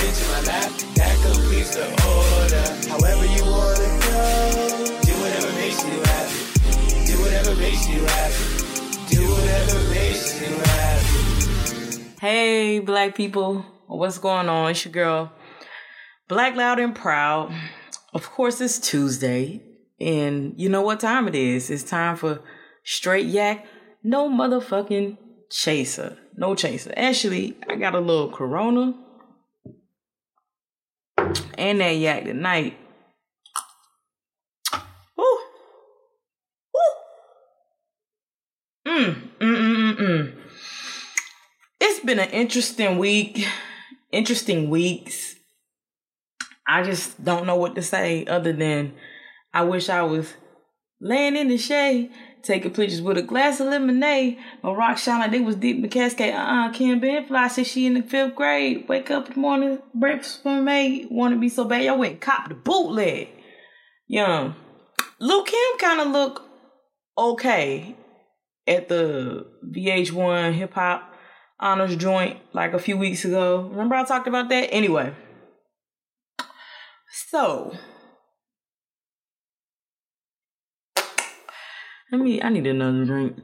bitch in my lap. That completes the order. However you wanna go. Do whatever makes you happy. Do whatever makes you happy. Do whatever makes you happy. Hey, black people. What's going on? It's your girl, Black Loud and Proud. Of course, it's Tuesday. And you know what time it is? It's time for straight yak. No motherfucking chaser. No chaser. Actually, I got a little corona and that yak tonight. Woo. Woo. Mm, mm, mm, mm, mm. It's been an interesting week, interesting weeks. I just don't know what to say other than I wish I was laying in the shade, taking pictures with a glass of lemonade. My rock shine like they was deep in the cascade. Uh-uh, Kim Benfly said she in the fifth grade. Wake up in the morning, breakfast for me. Want to be so bad. Y'all went and cop the bootleg. Young. Lil Kim kind of look okay at the VH1 hip hop honors joint like a few weeks ago. Remember I talked about that? Anyway. So, let me, I need another drink.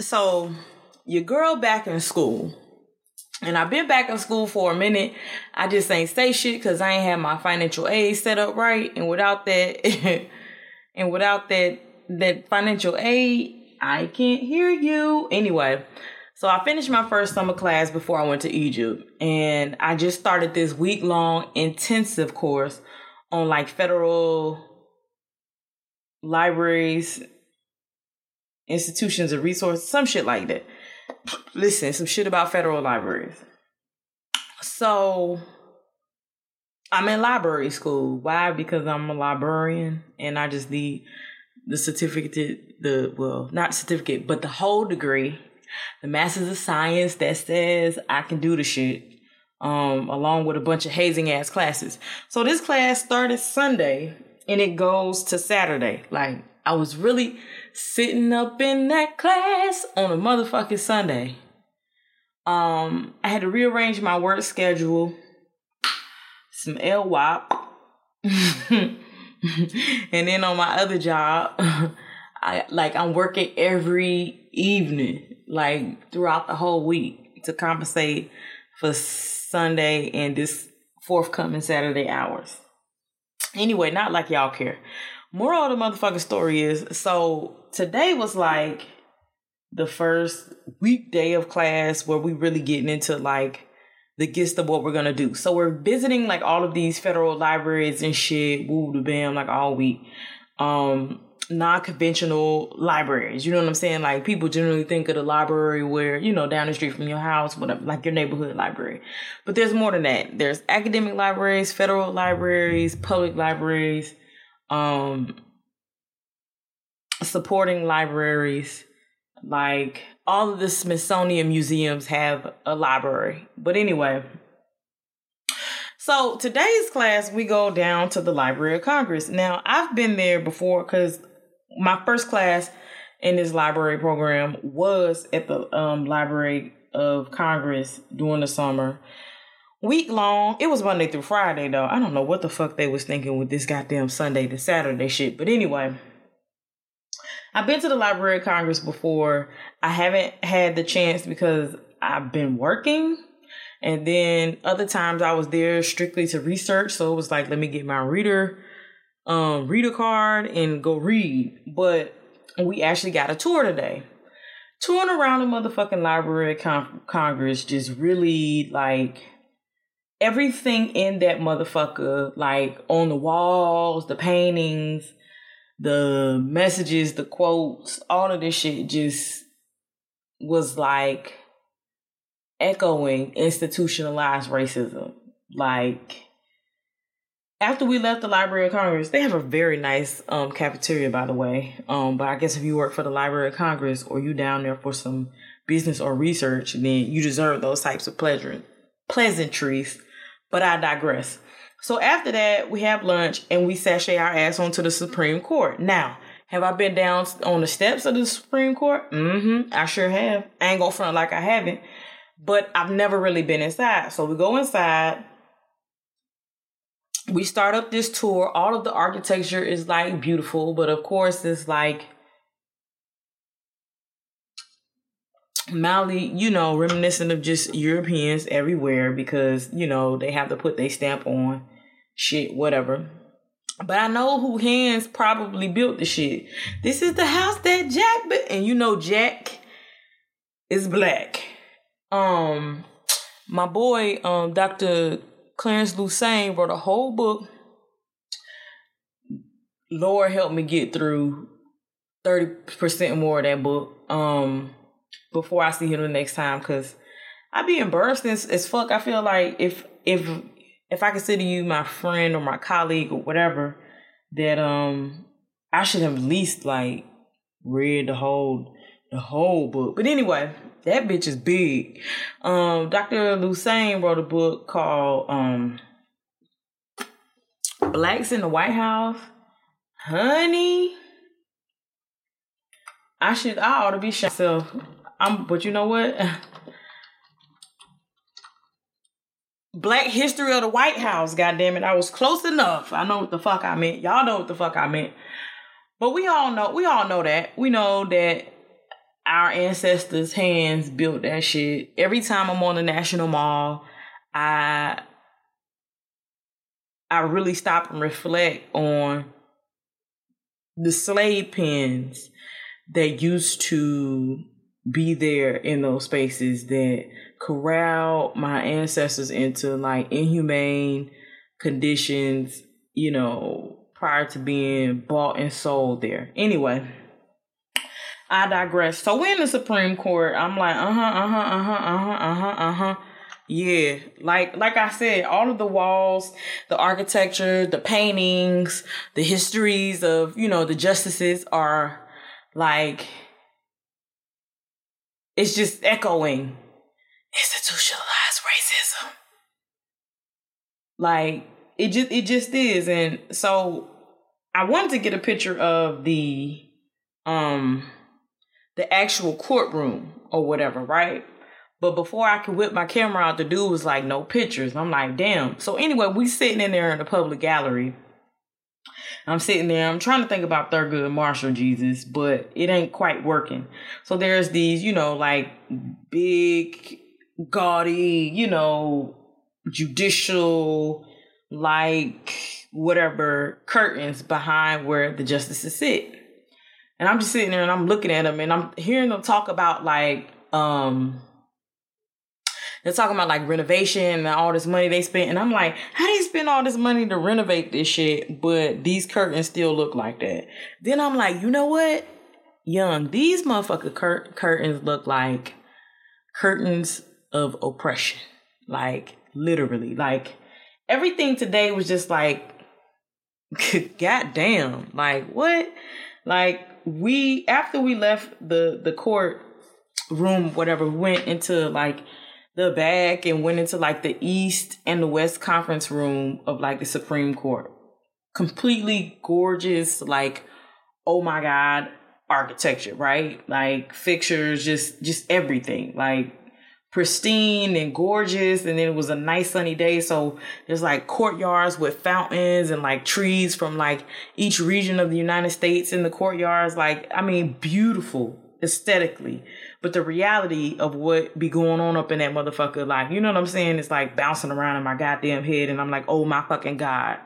So, your girl back in school. And I've been back in school for a minute. I just ain't say shit because I ain't had my financial aid set up right. And without that, and without that, that financial aid, I can't hear you. Anyway, so I finished my first summer class before I went to Egypt. And I just started this week long intensive course on like federal libraries, institutions of resources, some shit like that. Listen, some shit about federal libraries. So I'm in library school. Why? Because I'm a librarian and I just need the certificate, the well, not certificate, but the whole degree, the Masters of Science that says I can do the shit. Um, along with a bunch of hazing ass classes. So this class started Sunday and it goes to Saturday. Like I was really sitting up in that class on a motherfucking Sunday. Um, I had to rearrange my work schedule, some LWAP, and then on my other job, I like I'm working every evening, like throughout the whole week to compensate for Sunday and this forthcoming Saturday hours. Anyway, not like y'all care. Moral of the motherfucking story is so today was like the first weekday of class where we really getting into like the gist of what we're gonna do. So we're visiting like all of these federal libraries and shit, woo the bam, like all week. Um, non-conventional libraries. You know what I'm saying? Like people generally think of the library where, you know, down the street from your house, whatever, like your neighborhood library. But there's more than that. There's academic libraries, federal libraries, public libraries, um supporting libraries. Like all of the Smithsonian museums have a library. But anyway, so today's class, we go down to the Library of Congress. Now, I've been there before because my first class in this library program was at the um, Library of Congress during the summer. Week long. It was Monday through Friday though. I don't know what the fuck they was thinking with this goddamn Sunday to Saturday shit. But anyway, I've been to the Library of Congress before. I haven't had the chance because I've been working. And then other times I was there strictly to research. So it was like, let me get my reader um, a card and go read. But we actually got a tour today. Touring around the motherfucking Library of Con- Congress just really like everything in that motherfucker, like on the walls, the paintings, the messages, the quotes, all of this shit just was like echoing institutionalized racism. Like after we left the Library of Congress, they have a very nice um, cafeteria, by the way. Um, but I guess if you work for the Library of Congress or you down there for some business or research, then you deserve those types of pleasure pleasantries. But I digress. So after that, we have lunch and we sashay our ass onto the Supreme Court. Now, have I been down on the steps of the Supreme Court? Mm-hmm. I sure have. I ain't gonna front like I haven't. but I've never really been inside. So we go inside. We start up this tour. All of the architecture is like beautiful, but of course, it's like Mali, you know, reminiscent of just Europeans everywhere because, you know, they have to put their stamp on shit, whatever. But I know who hands probably built the shit. This is the house that Jack built. And you know Jack is black. Um my boy, um, Dr. Clarence Lusane wrote a whole book. Lord help me get through 30% more of that book. Um before I see him the next time because I be embarrassed as, as fuck. I feel like if if if I consider you my friend or my colleague or whatever, that um I should have at least like read the whole the whole book. But anyway, that bitch is big. Um Dr. Lusane wrote a book called um Blacks in the White House. Honey. I should I ought to be shot myself. I'm but you know what? Black history of the White House, God damn it. I was close enough. I know what the fuck I meant. Y'all know what the fuck I meant. But we all know we all know that. We know that our ancestors' hands built that shit. Every time I'm on the National Mall, I I really stop and reflect on the slave pens that used to be there in those spaces that corral my ancestors into like inhumane conditions, you know, prior to being bought and sold there. Anyway, I digress. So we're in the Supreme Court. I'm like, uh huh, uh huh, uh huh, uh huh, uh huh, uh huh. Yeah, like like I said, all of the walls, the architecture, the paintings, the histories of you know the justices are like it's just echoing institutionalized racism. Like it just it just is. And so I wanted to get a picture of the um the actual courtroom or whatever, right? But before I could whip my camera out, the dude was like, no pictures. I'm like, damn. So anyway, we sitting in there in the public gallery I'm sitting there, I'm trying to think about Thurgood Marshall Jesus, but it ain't quite working. So there's these, you know, like big, gaudy, you know, judicial, like whatever curtains behind where the justices sit. And I'm just sitting there and I'm looking at them and I'm hearing them talk about like, um, they're talking about like renovation and all this money they spent. And I'm like, how do you spend all this money to renovate this shit, but these curtains still look like that? Then I'm like, you know what? Young, these motherfucker cur- curtains look like curtains of oppression. Like, literally. Like, everything today was just like, goddamn. Like, what? Like, we, after we left the, the court room, whatever, went into like the back and went into like the east and the west conference room of like the Supreme Court. Completely gorgeous, like, oh my God, architecture, right? Like fixtures, just just everything. Like pristine and gorgeous and then it was a nice sunny day so there's like courtyards with fountains and like trees from like each region of the United States in the courtyards like I mean beautiful aesthetically but the reality of what be going on up in that motherfucker, like, you know what I'm saying? It's like bouncing around in my goddamn head. And I'm like, oh my fucking God.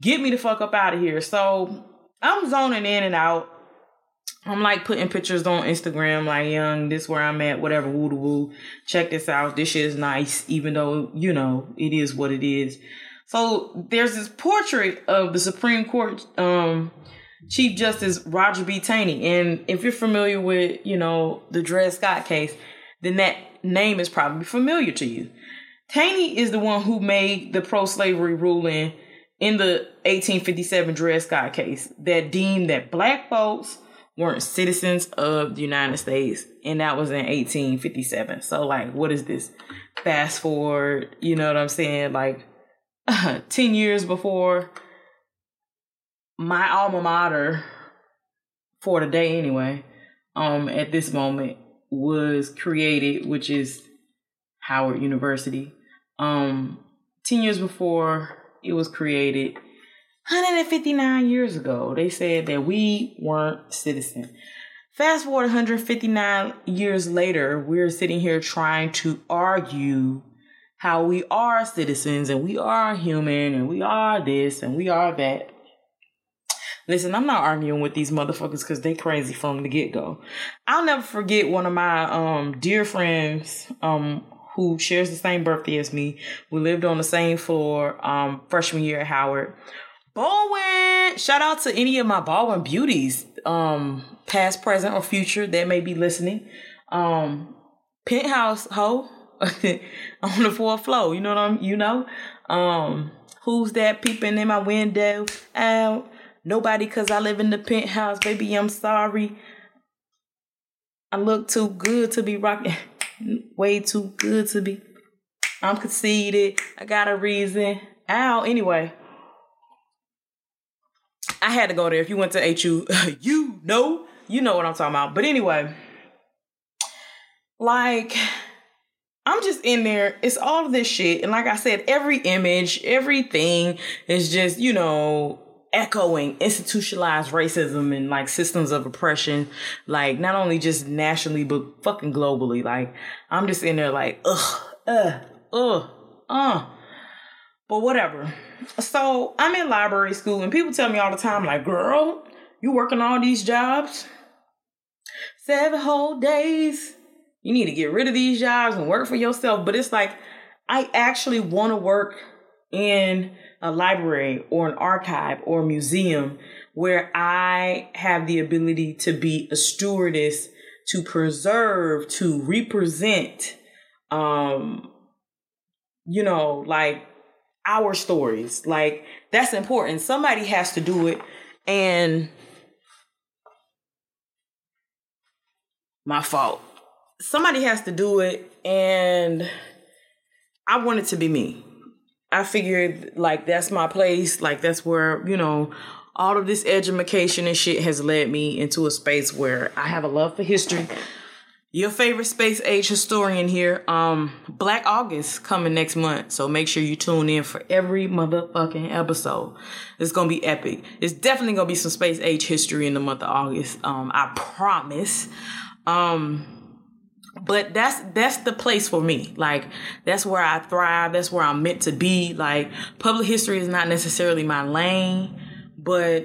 Get me the fuck up out of here. So I'm zoning in and out. I'm like putting pictures on Instagram, like, young, this where I'm at, whatever, woo woo. Check this out. This shit is nice, even though, you know, it is what it is. So there's this portrait of the Supreme Court um Chief Justice Roger B. Taney. And if you're familiar with, you know, the Dred Scott case, then that name is probably familiar to you. Taney is the one who made the pro slavery ruling in the 1857 Dred Scott case that deemed that black folks weren't citizens of the United States. And that was in 1857. So, like, what is this? Fast forward, you know what I'm saying? Like, 10 years before my alma mater for today, anyway, um, at this moment was created, which is Howard University. Um, 10 years before it was created, 159 years ago, they said that we weren't citizens. Fast forward 159 years later, we're sitting here trying to argue how we are citizens and we are human and we are this and we are that. Listen, I'm not arguing with these motherfuckers because they crazy from the get go. I'll never forget one of my um dear friends um who shares the same birthday as me. We lived on the same floor um freshman year at Howard. Baldwin, shout out to any of my Baldwin beauties, um, past, present, or future that may be listening. Um, penthouse ho on the fourth floor. You know what I'm, you know? Um, who's that peeping in my window? Out. Nobody, cause I live in the penthouse. Baby, I'm sorry. I look too good to be rocking. Way too good to be. I'm conceited. I got a reason. Ow. Anyway. I had to go there. If you went to HU, you know, you know what I'm talking about. But anyway, like, I'm just in there. It's all of this shit. And like I said, every image, everything is just, you know, echoing institutionalized racism and like systems of oppression, like not only just nationally, but fucking globally. Like, I'm just in there like, ugh, ugh, ugh, uh. But whatever. So I'm in library school and people tell me all the time, like, girl, you working all these jobs? Seven whole days. You need to get rid of these jobs and work for yourself. But it's like, I actually want to work in a library or an archive or a museum where I have the ability to be a stewardess, to preserve, to represent, um, you know, like our stories. Like that's important. Somebody has to do it. And my fault. Somebody has to do it. And I want it to be me. I figured like that's my place. Like that's where, you know, all of this education and shit has led me into a space where I have a love for history. Your favorite space age historian here. Um, Black August coming next month, so make sure you tune in for every motherfucking episode. It's gonna be epic. It's definitely gonna be some space age history in the month of August. Um, I promise. Um, but that's that's the place for me like that's where i thrive that's where i'm meant to be like public history is not necessarily my lane but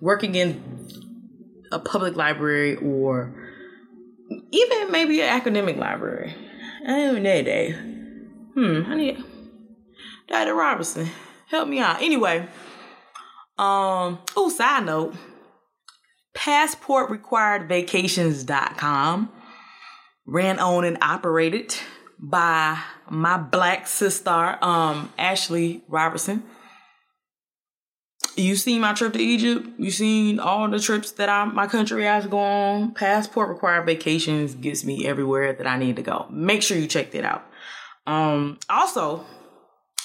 working in a public library or even maybe an academic library. I don't even know day hmm i need daddy Robertson. help me out. Anyway um oh side note. Passportrequiredvacations.com ran on and operated by my black sister, um, Ashley Robertson. You seen my trip to Egypt? You seen all the trips that I my country has gone. Passport required vacations gets me everywhere that I need to go. Make sure you check that out. Um, also,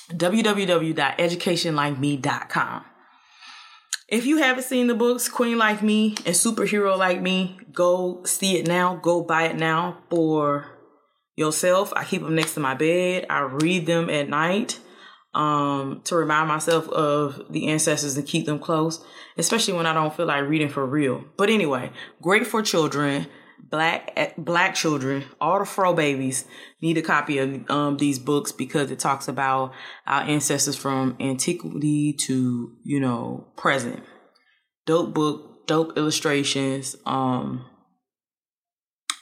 www.educationlikeme.com. If you haven't seen the books, Queen Like Me and Superhero Like Me, go see it now. Go buy it now for yourself. I keep them next to my bed. I read them at night um, to remind myself of the ancestors and keep them close, especially when I don't feel like reading for real. But anyway, great for children, black black children, all the fro babies need a copy of um, these books because it talks about our ancestors from antiquity to you know present. Dope book, dope illustrations. Um,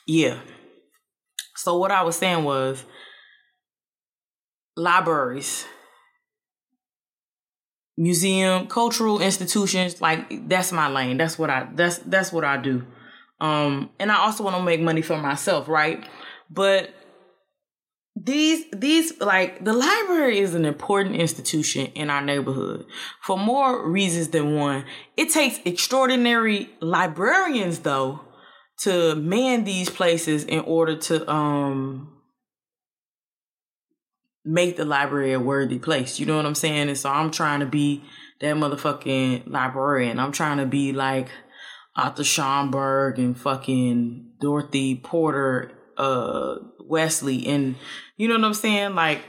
yeah. So what I was saying was libraries museum cultural institutions like that's my lane that's what i that's that's what i do um, and I also want to make money for myself, right? But these these like the library is an important institution in our neighborhood for more reasons than one. It takes extraordinary librarians though to man these places in order to um make the library a worthy place. You know what I'm saying? And so I'm trying to be that motherfucking librarian. I'm trying to be like Arthur Schomburg and fucking Dorothy Porter uh Wesley and you know what I'm saying? Like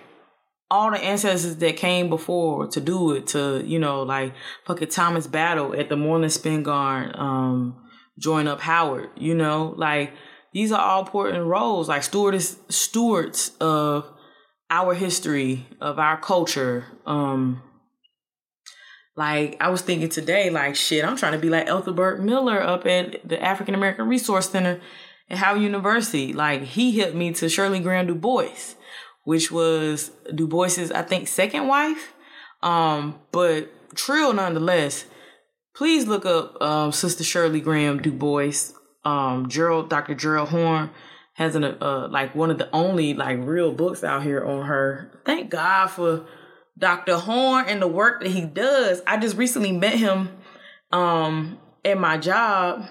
all the ancestors that came before to do it, to, you know, like fucking Thomas Battle at the Moorland-Spingarn, um, join up Howard, you know, like these are all important roles, like stewards stewards of our history, of our culture. Um like I was thinking today, like shit, I'm trying to be like Ethelbert Miller up at the African American Resource Center at Howard University. Like he hit me to Shirley Graham Du Bois which was Du Bois's, I think, second wife. Um, but Trill nonetheless. Please look up um, Sister Shirley Graham Du Bois. Um, Gerald, Dr. Gerald Horne has an uh, like one of the only like real books out here on her. Thank God for Dr. Horne and the work that he does. I just recently met him um at my job.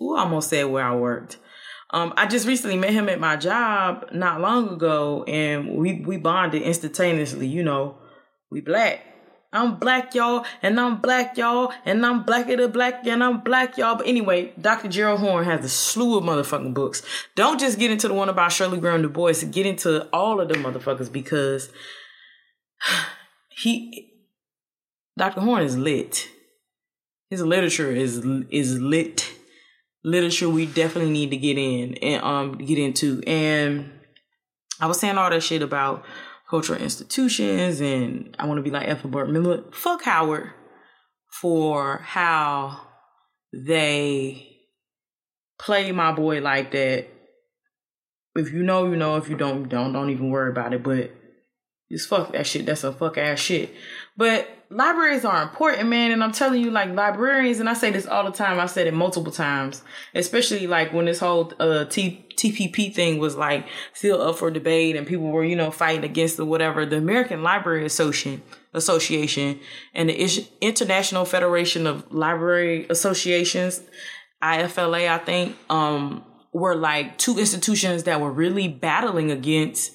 Ooh, I almost said where I worked. Um, I just recently met him at my job not long ago, and we we bonded instantaneously. You know, we black. I'm black, y'all, and I'm black, y'all, and I'm blacker than black, and I'm black, y'all. But anyway, Dr. Gerald Horne has a slew of motherfucking books. Don't just get into the one about Shirley Graham Du Bois. Get into all of the motherfuckers because he, Dr. Horne is lit. His literature is is lit literature we definitely need to get in and um get into. And I was saying all that shit about cultural institutions and I want to be like Ethelbert Miller. Fuck Howard for how they play my boy like that. If you know, you know. If you don't, don't. Don't even worry about it. But just fuck that shit. That's a fuck ass shit. But libraries are important, man. And I'm telling you, like librarians, and I say this all the time. I said it multiple times, especially like when this whole uh, T- TPP thing was like still up for debate and people were, you know, fighting against the whatever. The American Library Association, Association and the International Federation of Library Associations, IFLA, I think, um, were like two institutions that were really battling against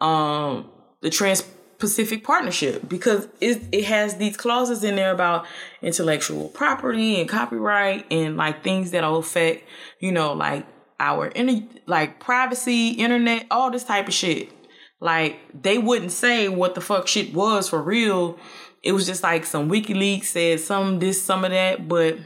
um, the trans Pacific Partnership because it it has these clauses in there about intellectual property and copyright and like things that'll affect, you know, like our inter- like privacy, internet, all this type of shit. Like they wouldn't say what the fuck shit was for real. It was just like some WikiLeaks said some this, some of that, but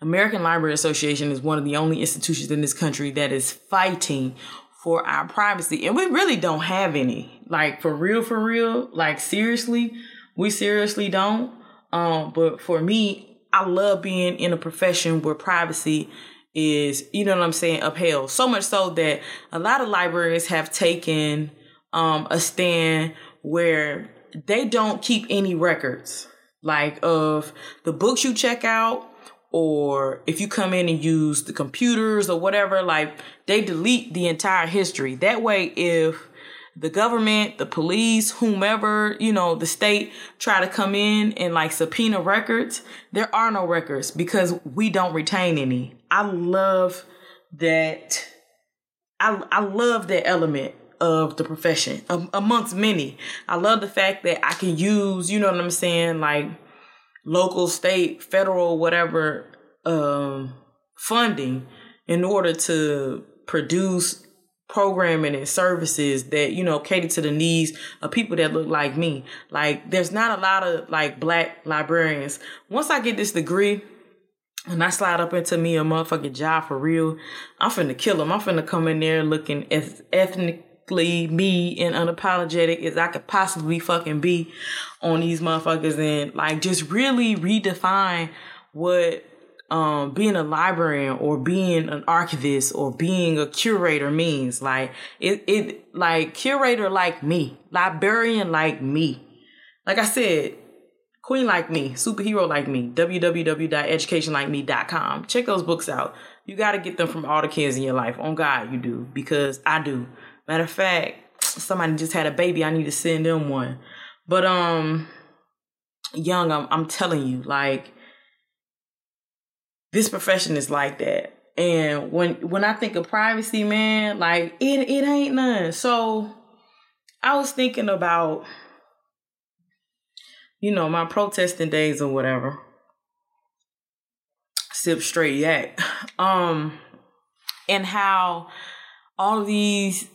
American Library Association is one of the only institutions in this country that is fighting for our privacy. And we really don't have any. Like for real, for real. Like seriously, we seriously don't. Um, but for me, I love being in a profession where privacy is, you know what I'm saying, upheld. So much so that a lot of libraries have taken um a stand where they don't keep any records like of the books you check out or if you come in and use the computers or whatever, like they delete the entire history. That way, if the government, the police, whomever, you know, the state try to come in and like subpoena records, there are no records because we don't retain any. I love that. I, I love that element of the profession um, amongst many. I love the fact that I can use, you know what I'm saying, like local, state, federal, whatever um, funding in order to produce programming and services that you know cater to the needs of people that look like me like there's not a lot of like black librarians once i get this degree and I slide up into me a motherfucking job for real, I'm finna kill them. I'm finna come in there looking as ethnically me and unapologetic as I could possibly fucking be on these motherfuckers and like just really redefine what um, being a librarian or being an archivist or being a curator means. Like it, it, like curator like me, librarian like me. Like I said, queen like me, superhero like me, www.educationlikeme.com. Check those books out. You got to get them from all the kids in your life. On God, you do, because I do. Matter of fact, somebody just had a baby. I need to send them one. But, um, young, I'm, I'm telling you, like, this profession is like that. And when when I think of privacy, man, like it it ain't none. So I was thinking about, you know, my protesting days or whatever. Sip straight yak. Um and how all of these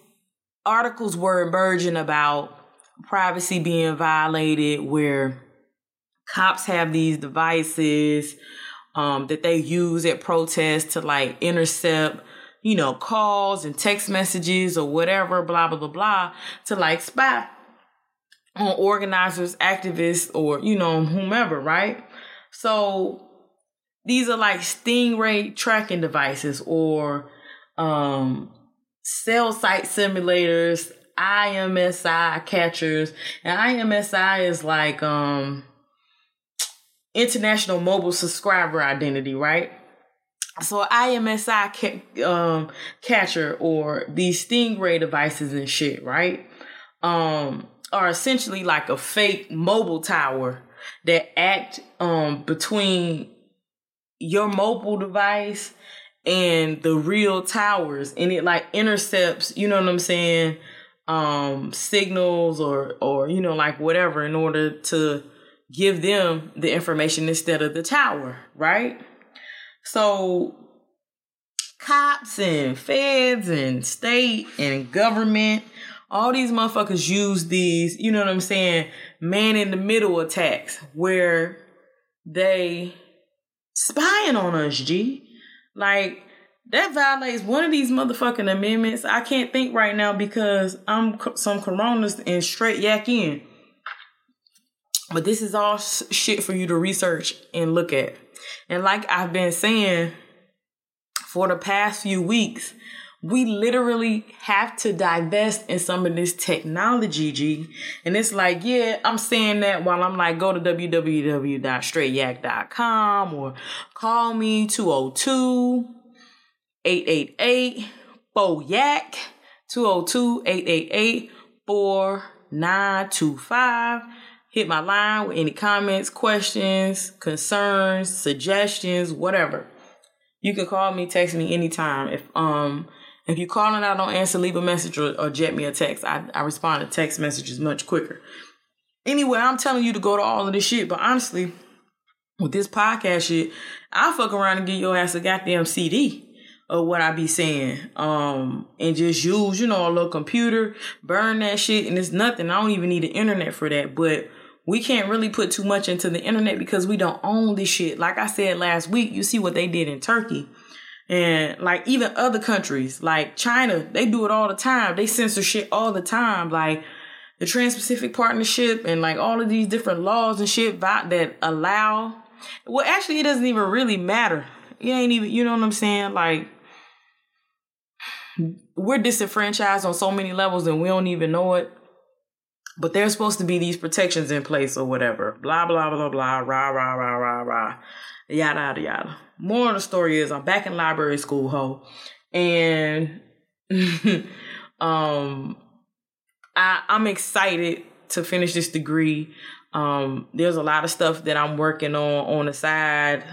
articles were emerging about privacy being violated, where cops have these devices um, that they use at protests to like intercept, you know, calls and text messages or whatever, blah, blah, blah, blah, to like spy on organizers, activists, or, you know, whomever, right? So these are like stingray tracking devices or um, cell site simulators, IMSI catchers. And IMSI is like um, international mobile subscriber identity, right? So IMSI ca- um, catcher or these stingray devices and shit, right? Um, are essentially like a fake mobile tower that act um between your mobile device and the real towers and it like intercepts you know what i'm saying um signals or or you know like whatever in order to give them the information instead of the tower right so cops and feds and state and government all these motherfuckers use these, you know what I'm saying, man in the middle attacks where they spying on us, G. Like that violates one of these motherfucking amendments. I can't think right now because I'm some coronas and straight yak in. But this is all shit for you to research and look at. And like I've been saying for the past few weeks, we literally have to divest in some of this technology, G. And it's like, yeah, I'm saying that while I'm like, go to www.straightyak.com or call me 202 888 yak 202 888 4925. Hit my line with any comments, questions, concerns, suggestions, whatever. You can call me, text me anytime. If um if you call and I don't answer, leave a message or, or jet me a text. I, I respond to text messages much quicker. Anyway, I'm telling you to go to all of this shit, but honestly, with this podcast shit, I'll fuck around and get your ass a goddamn CD of what I be saying. Um, and just use, you know, a little computer, burn that shit, and it's nothing. I don't even need the internet for that. But we can't really put too much into the internet because we don't own this shit. Like I said last week, you see what they did in Turkey. And like even other countries, like China, they do it all the time. They censor shit all the time. Like the Trans-Pacific Partnership and like all of these different laws and shit that allow. Well, actually, it doesn't even really matter. You ain't even, you know what I'm saying? Like we're disenfranchised on so many levels and we don't even know it. But there's supposed to be these protections in place or whatever. Blah blah blah blah rah rah rah rah rah yada yada yada. More of the story is I'm back in library school, ho, and um, I I'm excited to finish this degree. Um, there's a lot of stuff that I'm working on on the side,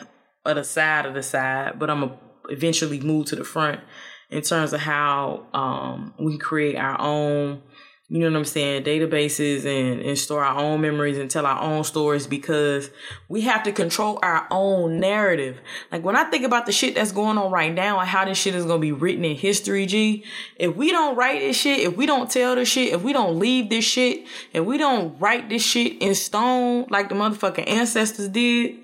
or the side of the side, but I'm gonna eventually move to the front in terms of how um we create our own you know what I'm saying, databases and, and store our own memories and tell our own stories because we have to control our own narrative. Like when I think about the shit that's going on right now and how this shit is gonna be written in history, G, if we don't write this shit, if we don't tell this shit, if we don't leave this shit, if we don't write this shit in stone like the motherfucking ancestors did,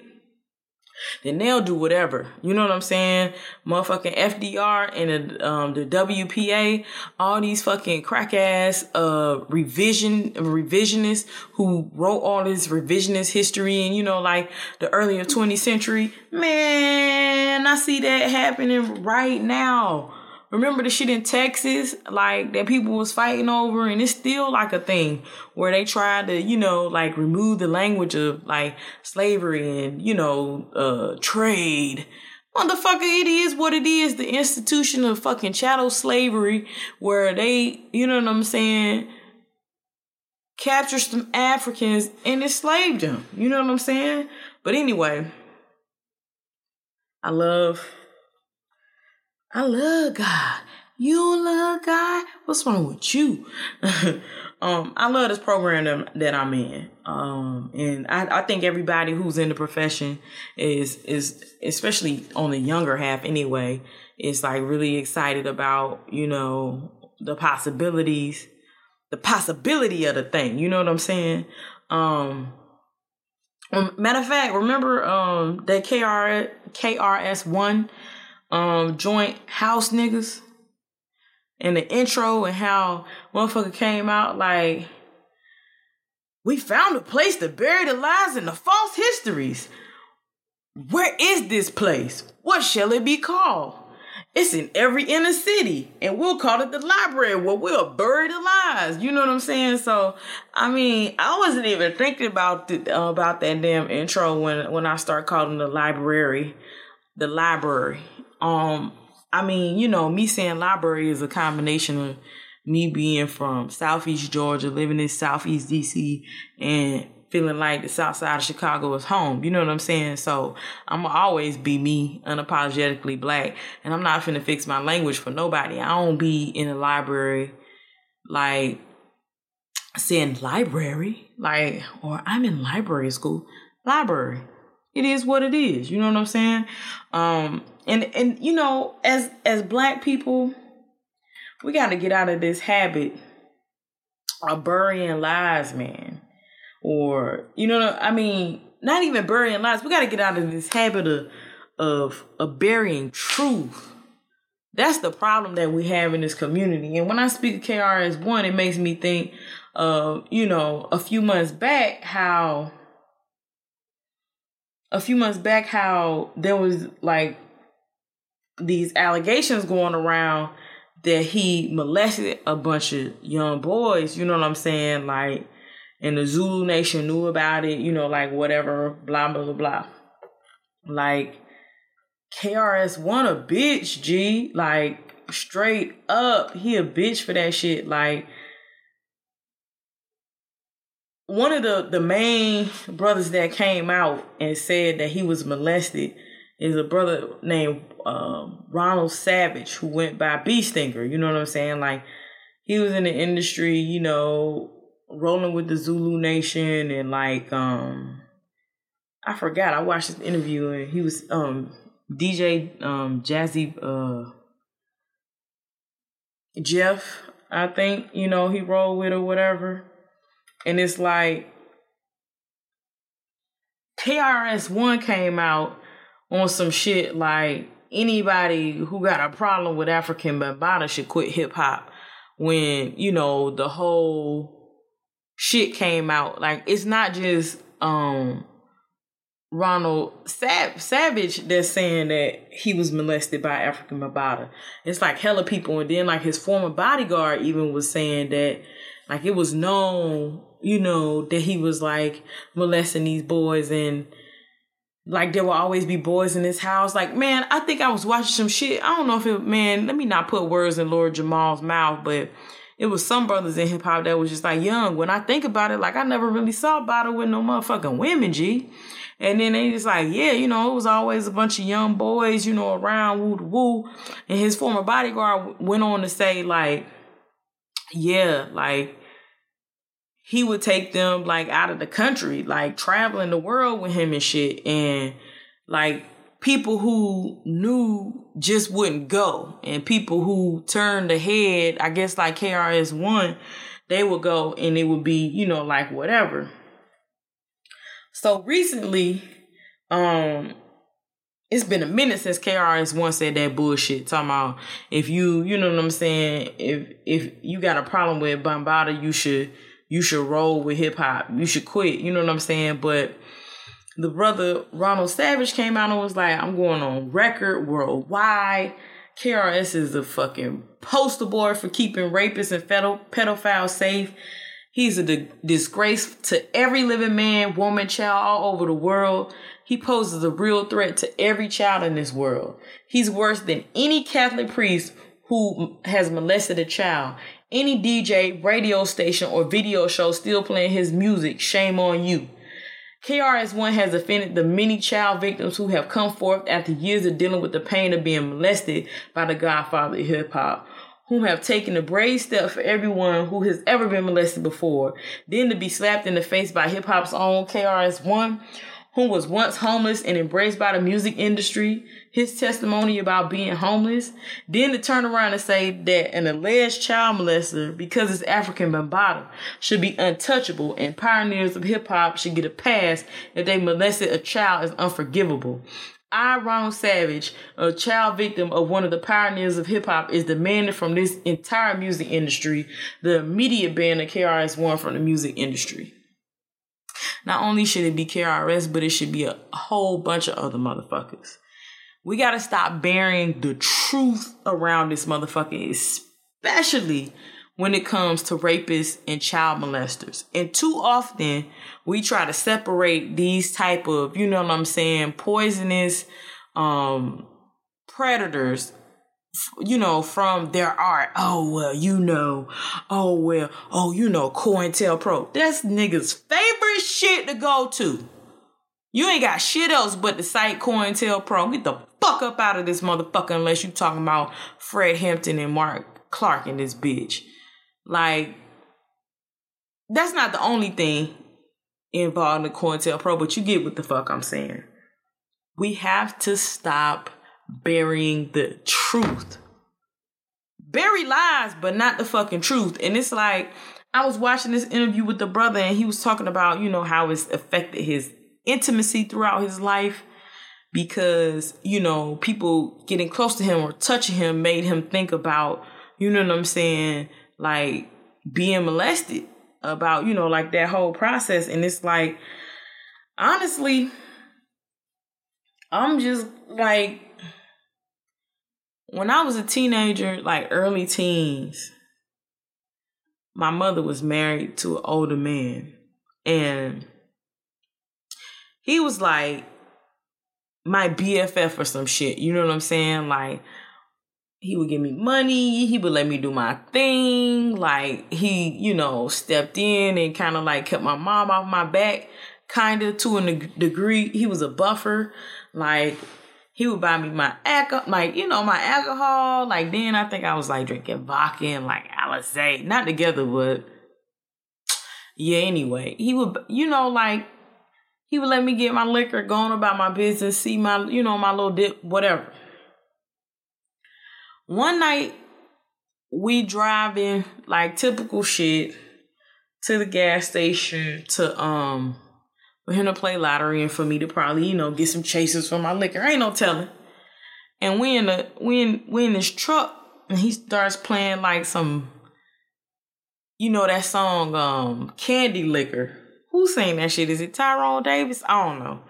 then they'll do whatever. You know what I'm saying? Motherfucking FDR and the, um, the WPA, all these fucking crack ass uh revision revisionists who wrote all this revisionist history and you know like the earlier 20th century. Man, I see that happening right now. Remember the shit in Texas, like that people was fighting over, and it's still like a thing where they tried to, you know, like remove the language of like slavery and you know, uh, trade. Motherfucker, it is what it is. The institution of fucking chattel slavery, where they, you know what I'm saying, captured some Africans and enslaved them. You know what I'm saying? But anyway, I love I love God. You love God? What's wrong with you? um, I love this program that, that I'm in. Um, and I, I think everybody who's in the profession is, is, especially on the younger half anyway, is like really excited about, you know, the possibilities, the possibility of the thing. You know what I'm saying? Um, um matter of fact, remember, um, that KR, KRS one, um, joint house niggas? and the intro and how motherfucker came out like we found a place to bury the lies and the false histories. Where is this place? What shall it be called? It's in every inner city, and we'll call it the library where we'll bury the lies. You know what I'm saying? So, I mean, I wasn't even thinking about the, uh, about that damn intro when when I start calling the library the library. Um, I mean, you know, me saying library is a combination of me being from Southeast Georgia, living in Southeast DC, and feeling like the South Side of Chicago is home. You know what I'm saying? So I'm always be me, unapologetically black, and I'm not finna fix my language for nobody. I don't be in a library like saying library, like, or I'm in library school. Library. It is what it is. You know what I'm saying? Um, and and you know, as as black people, we got to get out of this habit of burying lies, man. Or you know, I mean, not even burying lies. We got to get out of this habit of of of burying truth. That's the problem that we have in this community. And when I speak of KRS One, it makes me think of you know a few months back how a few months back how there was like these allegations going around that he molested a bunch of young boys, you know what I'm saying? Like, and the Zulu Nation knew about it, you know, like whatever, blah, blah, blah, blah. Like, KRS One a bitch, G. Like, straight up, he a bitch for that shit. Like, one of the, the main brothers that came out and said that he was molested is a brother named um, Ronald Savage who went by B Stinger. You know what I'm saying? Like he was in the industry, you know, rolling with the Zulu Nation and like um I forgot. I watched this interview and he was um DJ um Jazzy uh Jeff, I think, you know, he rolled with or whatever. And it's like KRS One came out on some shit like anybody who got a problem with Afrika Bambaataa should quit hip hop when, you know, the whole shit came out. Like it's not just um Ronald Sav- Savage that's saying that he was molested by Afrika Bambaataa. It's like hella people and then like his former bodyguard even was saying that like it was known, you know, that he was like molesting these boys and like there will always be boys in this house. Like, man, I think I was watching some shit. I don't know if it, man, let me not put words in Lord Jamar's mouth, but it was some brothers in hip hop that was just like young. When I think about it, like I never really saw Bada with no motherfucking women, G. And then they just like, yeah, you know, it was always a bunch of young boys, you know, around woo woo. And his former bodyguard went on to say, like, yeah, like he would take them like out of the country, like traveling the world with him and shit. And like people who knew just wouldn't go. And people who turned ahead, I guess like KRS One, they would go and it would be, you know, like whatever. So recently, um, it's been a minute since KRS One said that bullshit. Talking about if you, you know what I'm saying, if if you got a problem with Bambaataa, you should you should roll with hip hop. You should quit. You know what I'm saying? But the brother Ronald Savage came out and was like, I'm going on record worldwide. KRS is a fucking poster boy for keeping rapists and pedophiles safe. He's a disgrace to every living man, woman, child all over the world. He poses a real threat to every child in this world. He's worse than any Catholic priest who has molested a child. Any DJ, radio station, or video show still playing his music, shame on you. KRS-One has offended the many child victims who have come forth after years of dealing with the pain of being molested by the godfather of hip hop. whom have taken a brave step for everyone who has ever been molested before, then to be slapped in the face by hip hop's own KRS-One, who was once homeless and embraced by the music industry, his testimony about being homeless, then to turn around and say that an alleged child molester, because it's Afrika Bambaataa, should be untouchable and pioneers of hip hop should get a pass if they molested a child is unforgivable. I, Ronald Savage, a child victim of one of the pioneers of hip hop, is demanding from this entire music industry the immediate ban of KRS-One from the music industry. Not only should it be KRS, but it should be a whole bunch of other motherfuckers. We gotta stop burying the truth around this motherfucker, especially when it comes to rapists and child molesters. And too often we try to separate these type of, you know what I'm saying, poisonous um predators you know, from their art. Oh, well, you know. Oh, well, oh, you know, COINTELPRO. That's niggas' favorite shit to go to. You ain't got shit else but the cite COINTELPRO. Get the fuck up out of this motherfucker unless you talking about Fred Hampton and Mark Clark and this bitch. Like, that's not the only thing involved in the COINTELPRO, but you get what the fuck I'm saying. We have to stop burying the truth. Bury lies, but not the fucking truth. And it's like, I was watching this interview with the brother, and he was talking about, you know, how it's affected his intimacy throughout his life because, you know, people getting close to him or touching him made him think about, you know what I'm saying, like being molested about, you know, like that whole process. And it's like, honestly, I'm just like, when I was a teenager, like early teens, my mother was married to an older man. And he was like my BFF or some shit. You know what I'm saying? Like, he would give me money. He would let me do my thing. Like he, you know, stepped in and kind of like kept my mom off my back, kind of to a degree. He was a buffer. Like he would buy me my alcohol, like you know, my alcohol. Like then I think I was like drinking vodka and like Alizé, not together, but yeah. Anyway, he would, you know, like he would let me get my liquor, going about my business, see my, you know, my little dip, whatever. One night, we driving like typical shit to the gas station to um for him to play lottery and for me to probably you know get some chases for my liquor. Ain't no telling. And we in the we in we in this truck and he starts playing like some you know that song um Candy Licker. Who sang that shit? Is it Tyrone Davis? I don't know.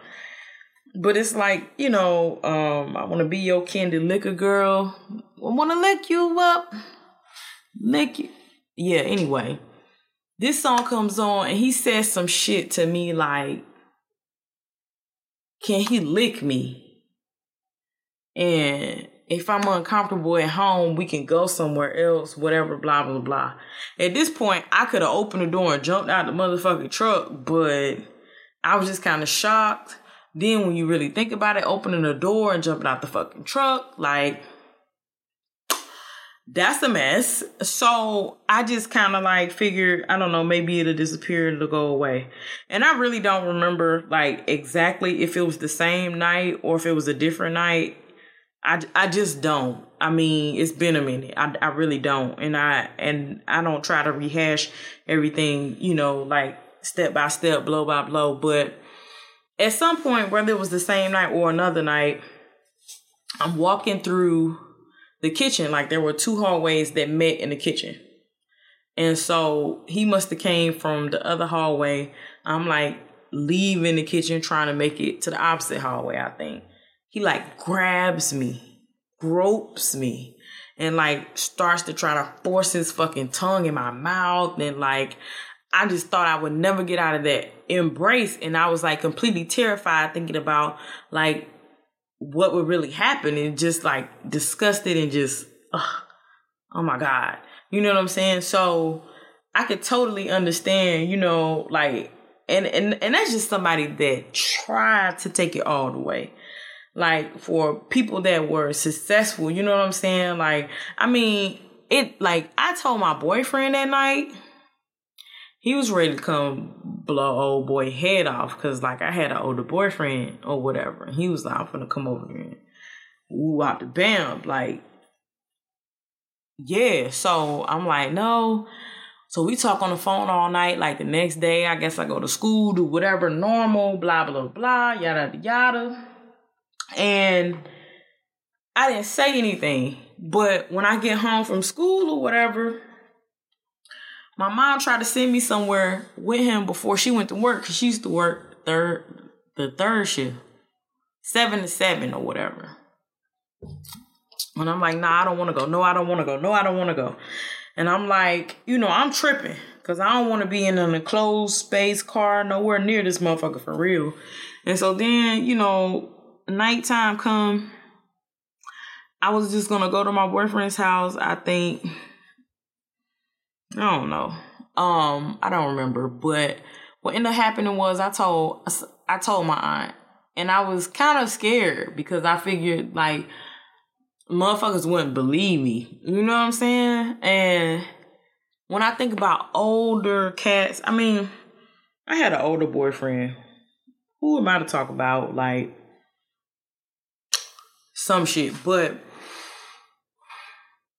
But it's like, you know, um, I want to be your candy liquor girl. I want to lick you up. Lick you. Yeah, anyway. This song comes on and he says some shit to me like, can he lick me? And if I'm uncomfortable at home, we can go somewhere else, whatever, blah, blah, blah. At this point, I could have opened the door and jumped out the motherfucking truck, but I was just kind of shocked. Then when you really think about it, opening the door and jumping out the fucking truck, like that's a mess. So I just kind of like figured, I don't know, maybe it'll disappear, it'll go away. And I really don't remember like exactly if it was the same night or if it was a different night. I, I just don't. I mean, it's been a minute. I, I really don't. And I, and I don't try to rehash everything, you know, like step by step, blow by blow. But at some point, whether it was the same night or another night, I'm walking through the kitchen. Like there were two hallways that met in the kitchen. And so he must have came from the other hallway. I'm like leaving the kitchen trying to make it to the opposite hallway, I think. He like grabs me, gropes me, and like starts to try to force his fucking tongue in my mouth and like I just thought I would never get out of that embrace. And I was like completely terrified thinking about like what would really happen and just like disgusted and just, ugh, oh my God. You know what I'm saying? So I could totally understand, you know, like, and, and, and that's just somebody that tried to take it all the way. Like for people that were successful, you know what I'm saying? Like, I mean, it like I told my boyfriend that night, he was ready to come blow old boy head off because like I had an older boyfriend or whatever. And he was like, I'm gonna come over here and woo out the bam. Like, yeah. So I'm like, no. So we talk on the phone all night. Like the next day, I guess I go to school, do whatever normal, blah, blah, blah, yada, yada. And I didn't say anything. But when I get home from school or whatever, my mom tried to send me somewhere with him before she went to work because she used to work third the third shift, seven to seven or whatever. And I'm like, nah, I don't want to go. No, I don't want to go. No, I don't want to go. And I'm like, you know, I'm tripping because I don't want to be in an enclosed space car nowhere near this motherfucker for real. And so then, you know, nighttime come. I was just gonna go to my boyfriend's house. I think I don't know. Um, I don't remember, but what ended up happening was I told I told my aunt, and I was kind of scared because I figured like motherfuckers wouldn't believe me. You know what I'm saying? And when I think about older cats, I mean, I had an older boyfriend. Who am I to talk about? Like some shit, but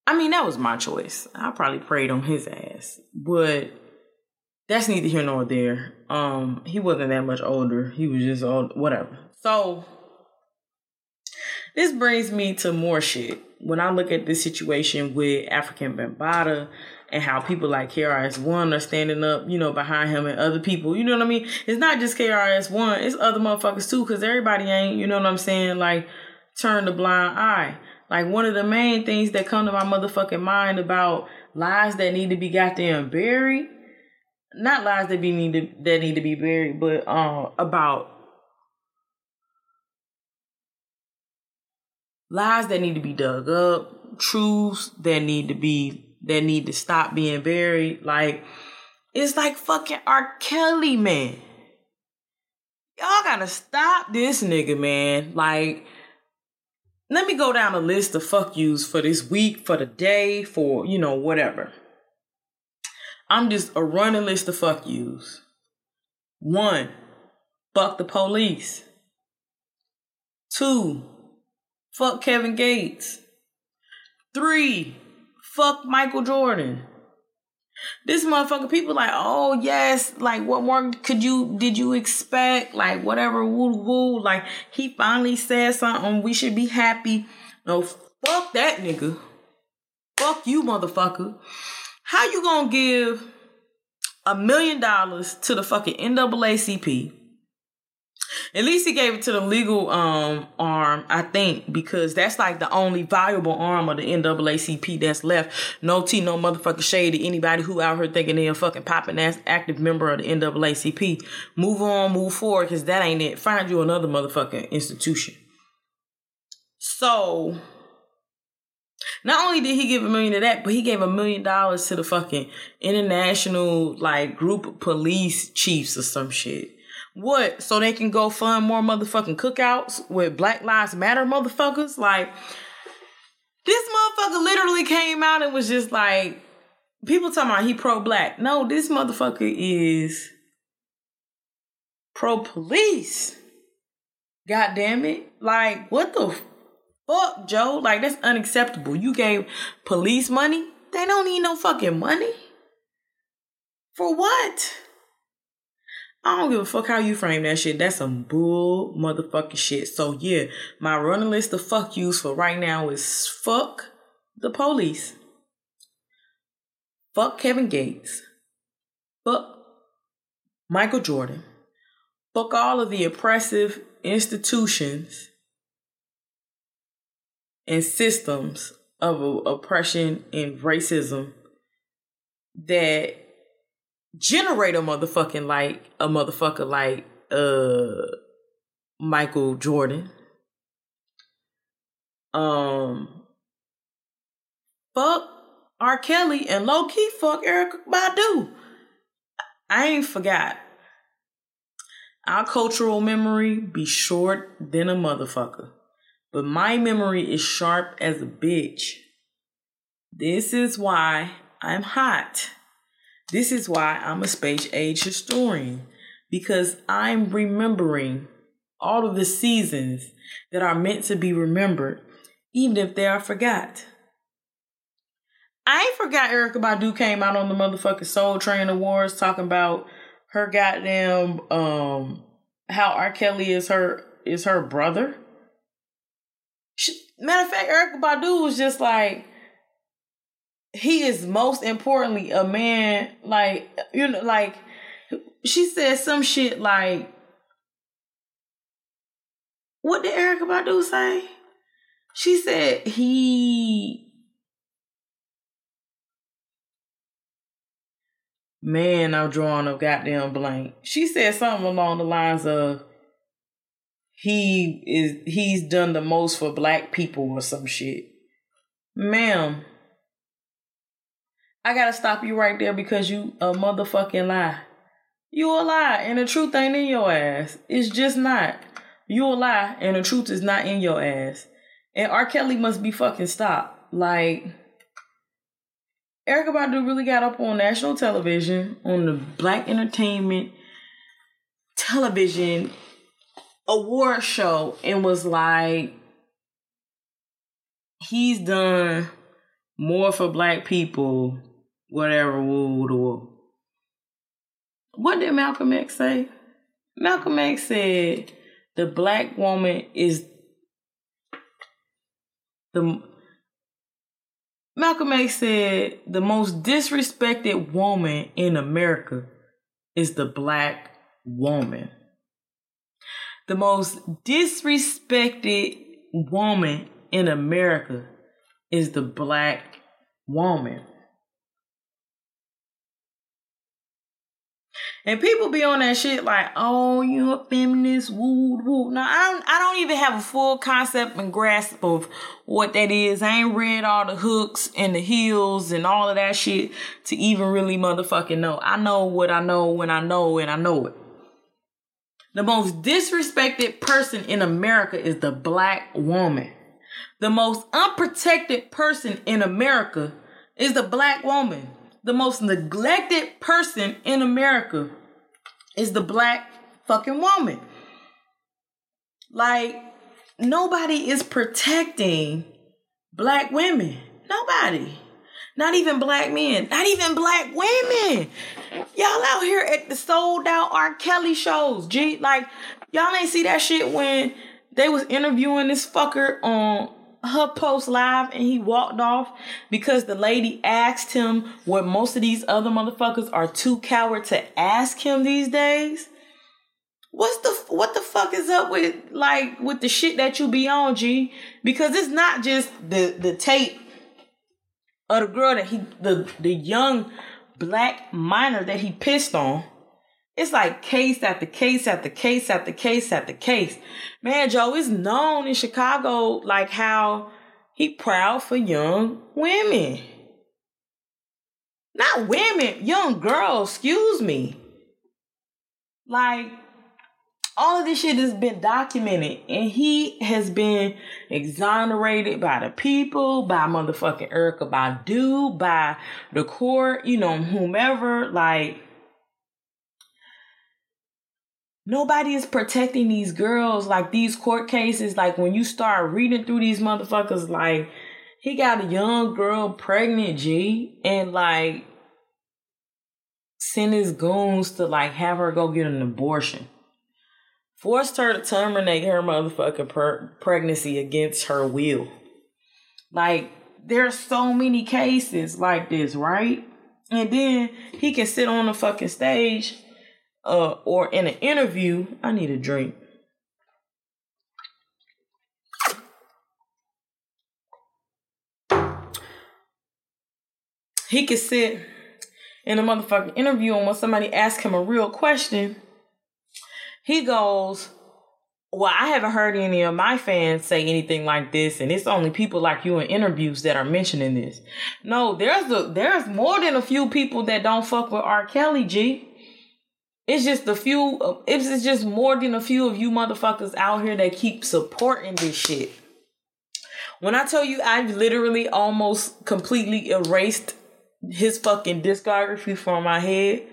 I mean, that was my choice. I probably preyed on his ass, but that's neither here nor there. Um, he wasn't that much older. He was just old, whatever. So this brings me to more shit. When I look at this situation with Afrika Bambaataa and how people like KRS-One are standing up, you know, behind him and other people, you know what I mean? It's not just KRS-One, it's other motherfuckers too, because everybody ain't, you know what I'm saying, like, turn the blind eye. Like one of the main things that come to my motherfucking mind about lies that need to be goddamn buried. Not lies that be need to, that need to be buried, but uh, about lies that need to be dug up, truths that need to be that need to stop being buried. Like it's like fucking R. Kelly, man. Y'all gotta stop this nigga, man. Like let me go down a list of fuck yous for this week, for the day, for, you know, whatever. I'm just a running list of fuck yous. One, fuck the police. Two, fuck Kevin Gates. Three, fuck Michael Jordan. This motherfucker, people like, oh yes, like what more could you did you expect? Like whatever, woo woo. Like he finally said something. We should be happy. No, fuck that nigga. Fuck you, motherfucker. How you gonna give a million dollars to the fucking NAACP? At least he gave it to the legal um arm, I think, because that's like the only viable arm of the NAACP that's left. No tea, no motherfucking shade to anybody who out here thinking they're a fucking popping ass active member of the NAACP. Move on, move forward, because that ain't it. Find you another motherfucking institution. So not only did he give a million to that, but he gave a million dollars to the fucking international like group of police chiefs or some shit. What? So they can go fund more motherfucking cookouts with Black Lives Matter motherfuckers? Like, this motherfucker literally came out and was just like, people talking about he pro black. No, this motherfucker is pro police. God damn it. Like, what the fuck, Joe? Like, that's unacceptable. You gave police money? They don't need no fucking money. For what? I don't give a fuck how you frame that shit. That's some bull motherfucking shit. So yeah, my running list of fuck yous for right now is fuck the police. Fuck Kevin Gates. Fuck Michael Jordan. Fuck all of the oppressive institutions and systems of oppression and racism that generate a motherfucking like a motherfucker like uh Michael Jordan. Um fuck R. Kelly and low key fuck Erykah Badu. I ain't forgot. Our cultural memory be short than a motherfucker. But my memory is sharp as a bitch. This is why I'm hot. This is why I'm a space age historian because I'm remembering all of the seasons that are meant to be remembered, even if they are forgot. I ain't forgot Erykah Badu came out on the motherfucking Soul Train Awards talking about her goddamn um how R. Kelly is her is her brother. She, matter of fact, Erykah Badu was just like he is most importantly a man like you know like she said some shit like what did Erykah Badu say? She said he Man, I'm drawing a goddamn blank. She said something along the lines of he is he's done the most for black people or some shit. Ma'am, I gotta stop you right there because you a motherfucking lie. You a lie and the truth ain't in your ass. It's just not. You a lie and the truth is not in your ass. And R. Kelly must be fucking stopped. Like Erykah Badu really got up on national television on the Black Entertainment Television Award Show and was like, he's done more for black people, whatever. Woo, woo. What did Malcolm X say? Malcolm X said the black woman is the Malcolm X said the most disrespected woman in America is the black woman. The most disrespected woman in America is the black woman. And people be on that shit like, oh, you a feminist, woo woo. No, I don't I don't even have a full concept and grasp of what that is. I ain't read all the hooks and the heels and all of that shit to even really motherfucking know. I know what I know when I know and I know it. The most disrespected person in America is the black woman. The most unprotected person in America is the black woman the most neglected person in America is the black fucking woman. Like, nobody is protecting black women. Nobody. Not even black men. Not even black women. Y'all out here at the sold out R. Kelly shows. G like y'all ain't see that shit when they was interviewing this fucker on HuffPost Live and he walked off because the lady asked him what most of these other motherfuckers are too coward to ask him these days. What's the what the fuck is up with like with the shit that you be on, G? Because it's not just the the tape of the girl that he the the young black minor that he pissed on. It's like case after case after case after case after case. Man, Joe is known in Chicago like how he proud for young women. Not women, young girls, excuse me. Like all of this shit has been documented and he has been exonerated by the people, by motherfucking Erykah Badu, by the court, you know, whomever. Like, Nobody is protecting these girls like these court cases. Like when you start reading through these motherfuckers, like he got a young girl pregnant, G, and like send his goons to like have her go get an abortion. Forced her to terminate her motherfucking pregnancy against her will. Like there's so many cases like this, right? And then he can sit on the fucking stage uh, or in an interview, I need a drink. He could sit in a motherfucking interview and when somebody asks him a real question, he goes, Well, I haven't heard any of my fans say anything like this, and it's only people like you in interviews that are mentioning this. No, there's a there's more than a few people that don't fuck with R. Kelly, G. It's just a few. It's just more than a few of you motherfuckers out here that keep supporting this shit. When I tell you I've literally almost completely erased his fucking discography from my head,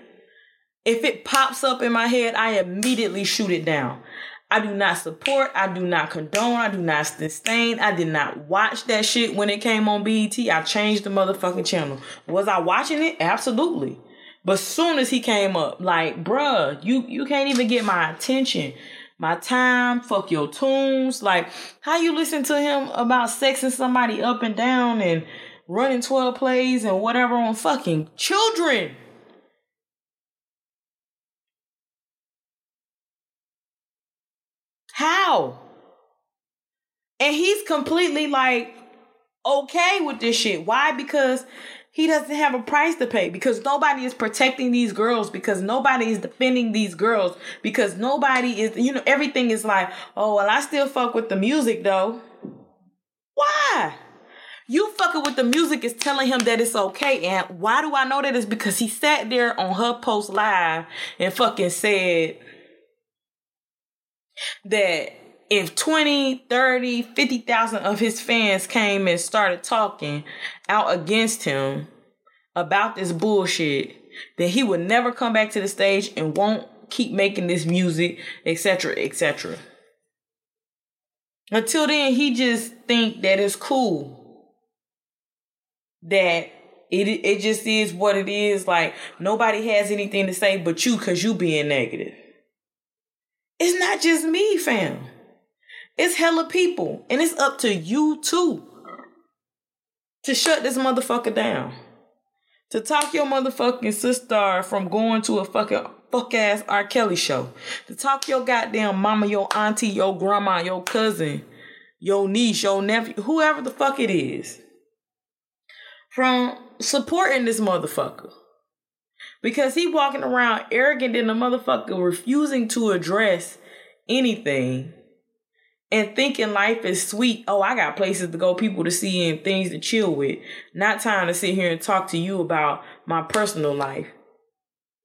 if it pops up in my head, I immediately shoot it down. I do not support, I do not condone, I do not sustain. I did not watch that shit when it came on BET. I changed the motherfucking channel. Was I watching it? Absolutely. But soon as he came up, like, bruh, you you can't even get my attention, my time, fuck your tunes. Like, how you listen to him about sexing somebody up and down and running 12 plays and whatever on fucking children? How? And he's completely like okay with this shit. Why? Because he doesn't have a price to pay because nobody is protecting these girls because nobody is defending these girls because nobody is you know everything is like oh well i still fuck with the music though. Why? You fucking with the music is telling him that it's okay and why do i know that? Is because he sat there on HuffPost Live and fucking said that if 20, 30, 50,000 of his fans came and started talking out against him about this bullshit, then he would never come back to the stage and won't keep making this music, etc., etc. Until then, he just think that it's cool. That it it just is what it is. Like nobody has anything to say but you because you being negative. It's not just me, fam. It's hella people. And it's up to you too to shut this motherfucker down. To talk your motherfucking sister from going to a fucking fuck ass R. Kelly show. To talk your goddamn mama, your auntie, your grandma, your cousin, your niece, your nephew, whoever the fuck it is. From supporting this motherfucker. Because he walking around arrogant and the motherfucker refusing to address anything and thinking life is sweet. Oh, I got places to go, people to see, and things to chill with. Not time to sit here and talk to you about my personal life.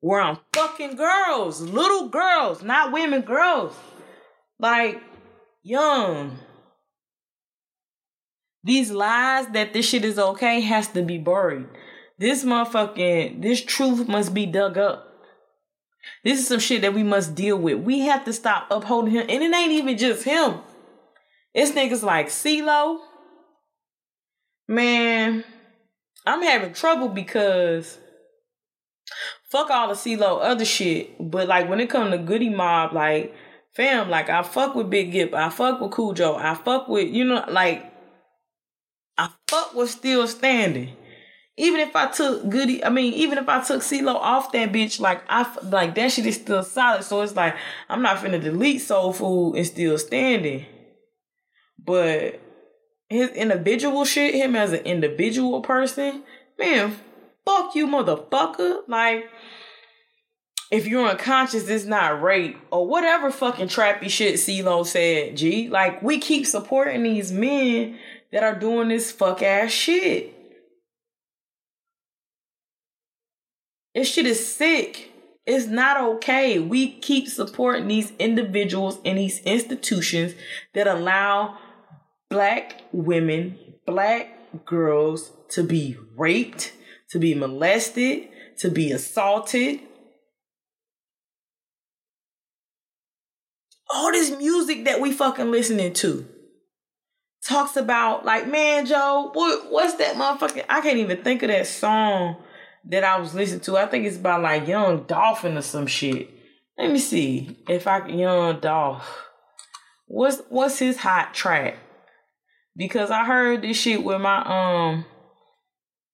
Where I'm fucking girls, little girls, not women, girls. Like, young. These lies that this shit is okay has to be buried. This motherfucking, this truth must be dug up. This is some shit that we must deal with. We have to stop upholding him. And it ain't even just him. It's niggas like CeeLo. Man, I'm having trouble because fuck all the CeeLo other shit. But like when it come to Goodie Mob, like fam, like I fuck with Big Gipp, I fuck with Khujo, I fuck with you know like I fuck with Still Standing. Even if I took Goodie, I mean, even if I took CeeLo off that bitch, like I like that shit is still solid. So it's like I'm not finna delete Soul Food and Still Standing. But his individual shit, him as an individual person, man, fuck you, motherfucker. Like, if you're unconscious, it's not rape or whatever fucking trappy shit CeeLo said, G. Like, we keep supporting these men that are doing this fuck ass shit. This shit is sick. It's not okay. We keep supporting these individuals and these institutions that allow black women, black girls to be raped, to be molested, to be assaulted. All this music that we fucking listening to talks about like, man, Joe, what what's that motherfucking? I can't even think of that song that I was listening to. I think it's about like Young Dolphin or some shit. Let me see if I can Young Dolph. What's what's his hot track? Because I heard this shit with my um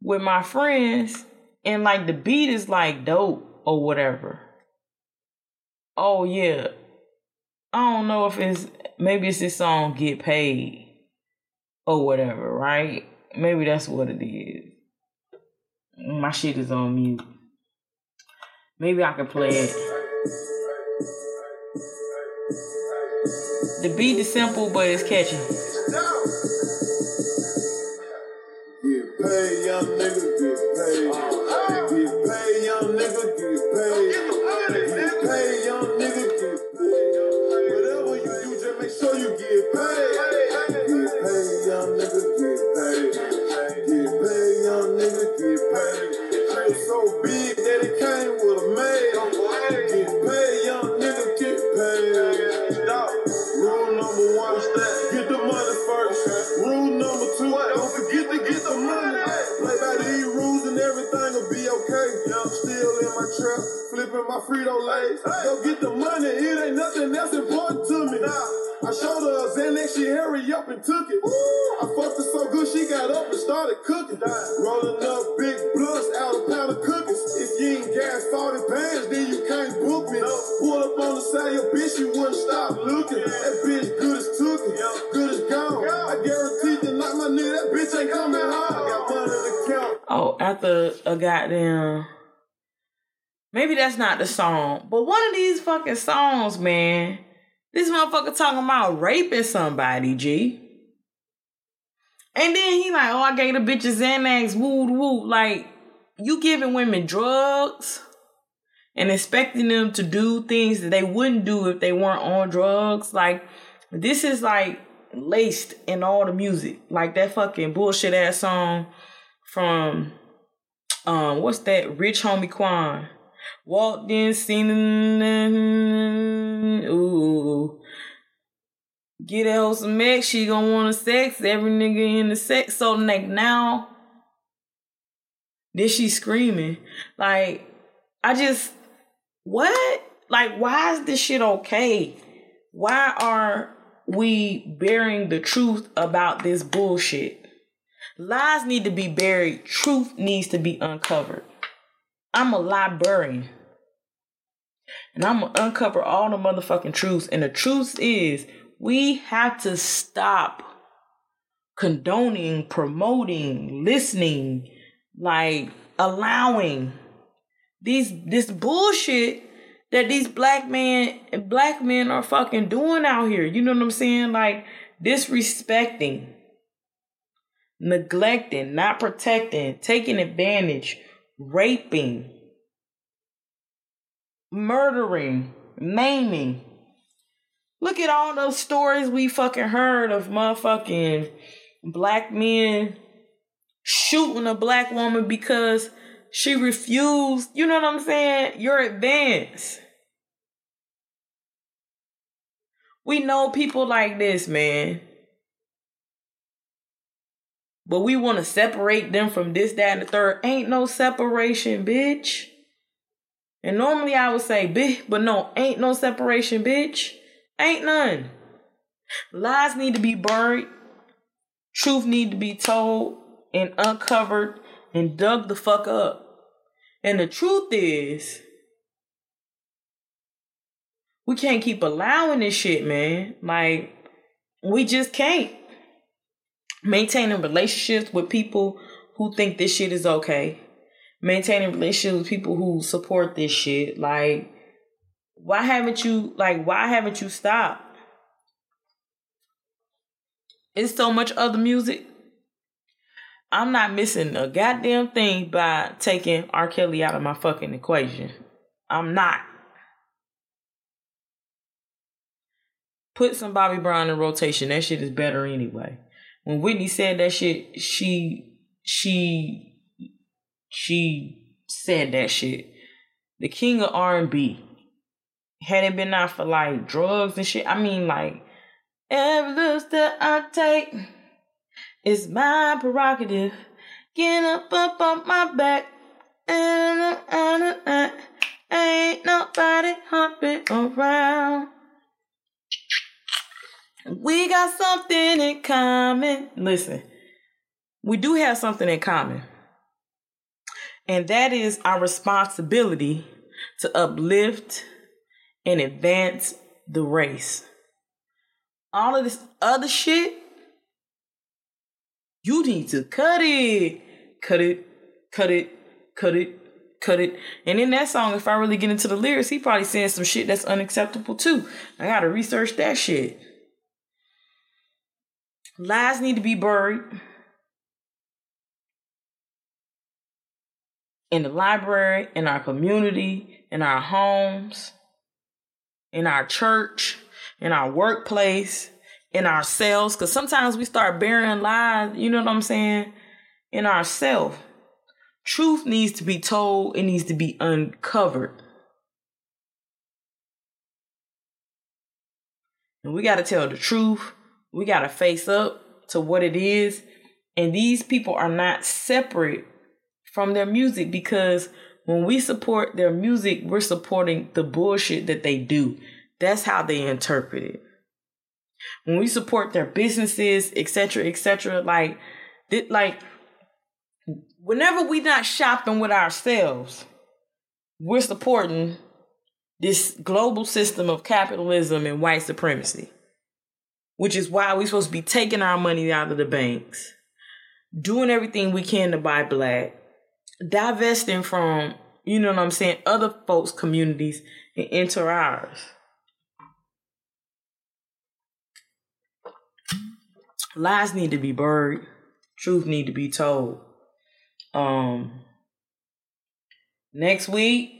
with my friends and like the beat is like dope or whatever. Oh yeah. I don't know if it's maybe it's this song Get Paid or whatever, right? Maybe that's what it is. My shit is on mute. Maybe I can play it. The beat is simple, but it's catchy. Thank you. After a goddamn. Maybe that's not the song, but one of these fucking songs, man. This motherfucker talking about raping somebody, G. And then he like, oh, I gave the bitches Xanax, woo woo. Like, you giving women drugs and expecting them to do things that they wouldn't do if they weren't on drugs. Like, this is like laced in all the music. Like that fucking bullshit ass song from um what's that? Rich Homie Quan. Walked in, seen ooh. Get hoe some X, she gonna want a sex every nigga in the sex. So like now, then she screaming like, I just what? Like, why is this shit okay? Why are we bearing the truth about this bullshit? Lies need to be buried. Truth needs to be uncovered. I'm a librarian. And I'm gonna uncover all the motherfucking truths. And the truth is, we have to stop condoning, promoting, listening, like allowing these this bullshit that these black men black men are fucking doing out here. You know what I'm saying? Like disrespecting, neglecting, not protecting, taking advantage, raping, murdering, maiming. Look at all those stories we fucking heard of motherfucking black men shooting a black woman because she refused, you know what I'm saying? Your advance. We know people like this, man. But we want to separate them from this, that, and the third. Ain't no separation, bitch. And normally I would say, bitch, but no, ain't no separation, bitch. Ain't none. Lies need to be buried. Truth need to be told and uncovered and dug the fuck up. And the truth is, we can't keep allowing this shit, man. Like, we just can't. Maintaining relationships with people who think this shit is okay. Maintaining relationships with people who support this shit. Like, why haven't you, like, why haven't you stopped? It's so much other music I'm not missing a goddamn thing by taking R. Kelly out of my fucking equation. I'm not. Put some Bobby Brown in rotation. That shit is better anyway. When Whitney said that shit, she she she said that shit. The king of R and B. Had it been not for like drugs and shit, I mean like every look that I take is my prerogative. Get up up on my back. And, and, and, ain't nobody hopping around. We got something in common. Listen, we do have something in common. And that is our responsibility to uplift and advance the race. All of this other shit you need to cut it, cut it, cut it, cut it, cut it. And in that song, if I really get into the lyrics, he probably saying some shit that's unacceptable too. I gotta research that shit. Lies need to be buried. In the library, in our community, in our homes, in our church, in our workplace, in ourselves. Because sometimes we start bearing lies you know what i'm saying in ourselves truth needs to be told. It needs to be uncovered. And we got to tell the truth we got to face up to what it is and these people are not separate from their music because When we support their music, we're supporting the bullshit that they do. That's how they interpret it. When we support their businesses, etc., etc., like, like, whenever we not shopping with ourselves, we're supporting this global system of capitalism and white supremacy, which is why we're supposed to be taking our money out of the banks, doing everything we can to buy black, divesting from, you know what I'm saying, other folks' communities and enter ours. Lies need to be buried. Truth need to be told. Um next week.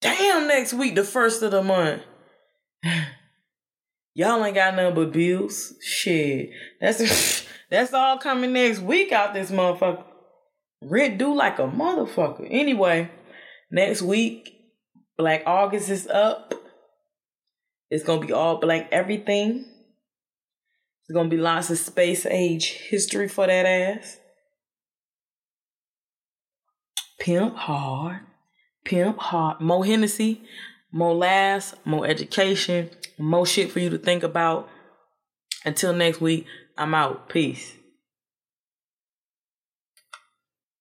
Damn next week, the first of the month. Y'all ain't got nothing but bills. Shit. That's that's all coming next week out this motherfucker. Rent due like a motherfucker. Anyway, next week, Black August is up. It's gonna be all black everything. There's gonna be lots of space age history for that ass. Pimp hard. Pimp hard. More Hennessy, more laughs, more education, more shit for you to think about. Until next week, I'm out. Peace.